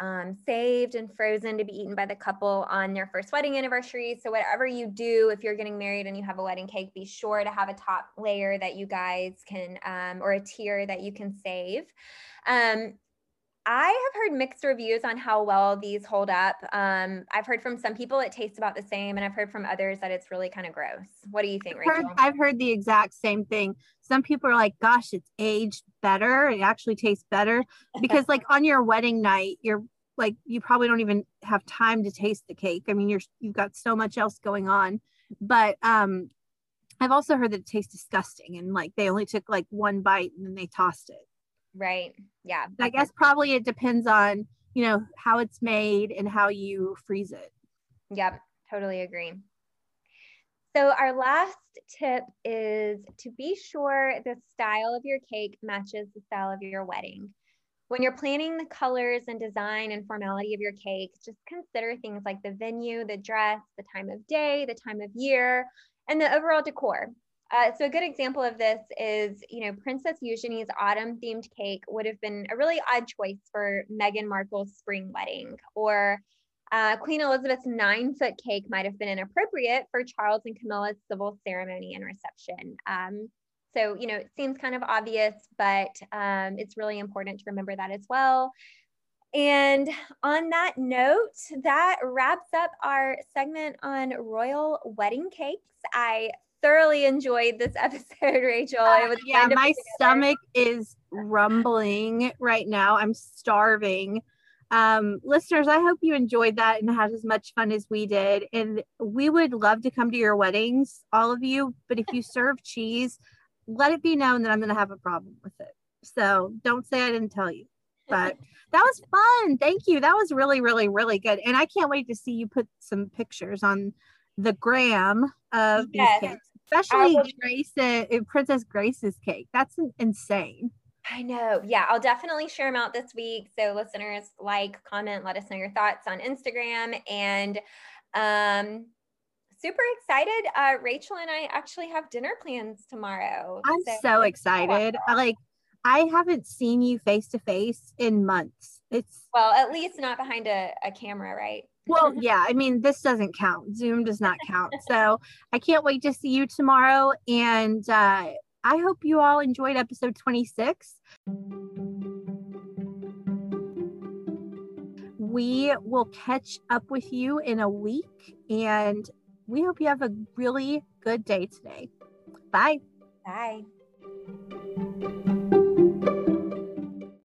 um, saved and frozen to be eaten by the couple on their first wedding anniversary. So, whatever you do, if you're getting married and you have a wedding cake, be sure to have a top layer that you guys can, um, or a tier that you can save. Um, I have heard mixed reviews on how well these hold up. Um, I've heard from some people it tastes about the same, and I've heard from others that it's really kind of gross. What do you think, Rachel? I've heard, I've heard the exact same thing. Some people are like, "Gosh, it's aged better. It actually tastes better," because like on your wedding night, you're like you probably don't even have time to taste the cake. I mean, you're you've got so much else going on. But um, I've also heard that it tastes disgusting, and like they only took like one bite and then they tossed it. Right. Yeah. I guess probably it depends on, you know, how it's made and how you freeze it. Yep. Totally agree. So, our last tip is to be sure the style of your cake matches the style of your wedding. When you're planning the colors and design and formality of your cake, just consider things like the venue, the dress, the time of day, the time of year, and the overall decor. Uh, so a good example of this is, you know, Princess Eugenie's autumn themed cake would have been a really odd choice for Meghan Markle's spring wedding, or uh, Queen Elizabeth's nine foot cake might have been inappropriate for Charles and Camilla's civil ceremony and reception. Um, so, you know, it seems kind of obvious, but um, it's really important to remember that as well. And on that note, that wraps up our segment on royal wedding cakes. I thoroughly enjoyed this episode, Rachel. It was yeah, my stomach is rumbling right now. I'm starving. Um, listeners, I hope you enjoyed that and had as much fun as we did. And we would love to come to your weddings, all of you. But if you serve cheese, let it be known that I'm going to have a problem with it. So don't say I didn't tell you. But that was fun. Thank you. That was really, really, really good. And I can't wait to see you put some pictures on the gram of yes. these cakes, especially Grace, uh, Princess Grace's cake. That's insane. I know. Yeah, I'll definitely share them out this week. So listeners, like, comment, let us know your thoughts on Instagram. And um, super excited. Uh, Rachel and I actually have dinner plans tomorrow. I'm so, so excited. I like I haven't seen you face to face in months. It's well, at least not behind a, a camera, right? Well, yeah, I mean, this doesn't count. Zoom does not count. So I can't wait to see you tomorrow. And uh, I hope you all enjoyed episode 26. We will catch up with you in a week. And we hope you have a really good day today. Bye. Bye.